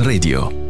Radio.